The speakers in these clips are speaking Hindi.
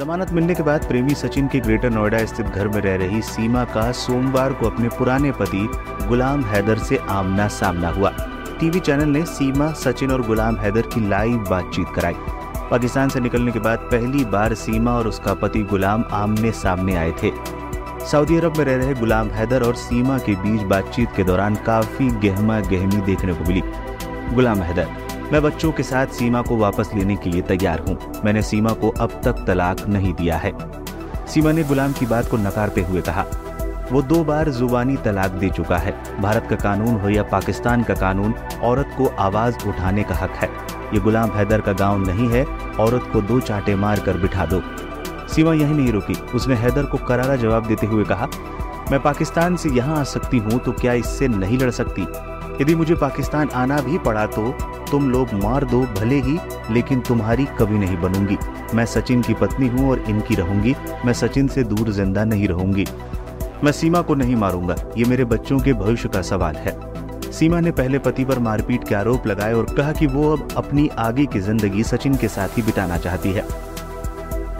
जमानत मिलने के बाद प्रेमी सचिन के ग्रेटर नोएडा स्थित घर में रह रही सीमा का सोमवार को अपने पुराने पति गुलाम हैदर से आमना सामना हुआ। टीवी चैनल ने सीमा, सचिन और गुलाम हैदर की लाइव बातचीत कराई। पाकिस्तान से निकलने के बाद पहली बार सीमा और उसका पति गुलाम आमने सामने आए थे। सऊदी अरब में रह रहे गुलाम हैदर और सीमा के बीच बातचीत के दौरान काफ़ी गहमा गहमी देखने को मिली। गुलाम हैदर मैं बच्चों के साथ सीमा को वापस लेने के लिए तैयार हूँ। मैंने सीमा को अब तक तलाक नहीं दिया है। सीमा ने गुलाम की बात को नकारते हुए कहा, वो दो बार जुबानी तलाक दे चुका है। भारत का कानून हो या पाकिस्तान का कानून, औरत को आवाज़ उठाने का हक है। ये गुलाम हैदर का गाँव नहीं है, औरत को दो चाटे मार कर बिठा दो। सीमा यही नहीं रुकी। उसने हैदर को करारा जवाब देते हुए कहा, मैं पाकिस्तान से यहाँ आ सकती हूँ तो क्या इससे नहीं लड़ सकती? यदि मुझे पाकिस्तान आना भी पड़ा तो तुम लोग मार दो भले ही, लेकिन तुम्हारी कभी नहीं बनूँगी। मैं सचिन की पत्नी हूँ और इनकी रहूँगी। मैं सचिन से दूर ज़िंदा नहीं रहूँगी। मैं सीमा को नहीं मारूँगा। ये मेरे बच्चों के भविष्य का सवाल है। सीमा ने पहले पति पर मारपीट के आरोप लगाए और कहा कि वो अब अपनी आगे की ज़िंदगी सचिन के साथ ही बिताना चाहती है।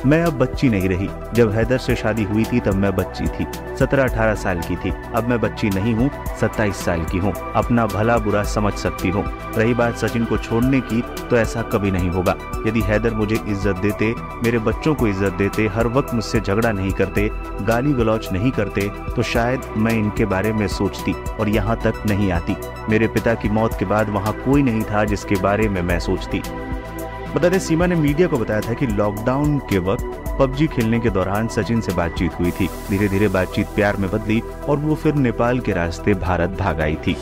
मैं अब बच्ची नहीं रही। जब हैदर से शादी हुई थी, तब मैं बच्ची थी। सत्रह अठारह साल की थी। अब मैं बच्ची नहीं हूँ, सत्ताईस साल की हूँ। अपना भला बुरा समझ सकती हूँ। रही बात सचिन को छोड़ने की तो ऐसा कभी नहीं होगा। यदि हैदर मुझे इज़्ज़त देते, मेरे बच्चों को इज़्ज़त देते, हर वक्त मुझसे झगड़ा नहीं करते, गाली गलौच नहीं करते तो शायद मैं इनके बारे में सोचती और यहाँ तक नहीं आती। मेरे पिता की मौत के बाद वहाँ कोई नहीं था जिसके बारे में मैं सोचती। बता दें, सीमा ने मीडिया को बताया था कि लॉकडाउन के वक्त पबजी खेलने के दौरान सचिन से बातचीत हुई थी। धीरे धीरे बातचीत प्यार में बदली और वो फिर नेपाल के रास्ते भारत भाग आई थी।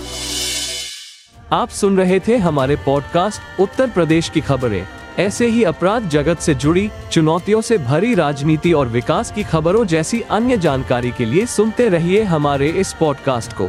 आप सुन रहे थे हमारे पॉडकास्ट उत्तर प्रदेश की खबरें। ऐसे ही अपराध जगत से जुड़ी, चुनौतियों से भरी राजनीति और विकास की खबरों जैसी अन्य जानकारी के लिए सुनते रहिए हमारे इस पॉडकास्ट को।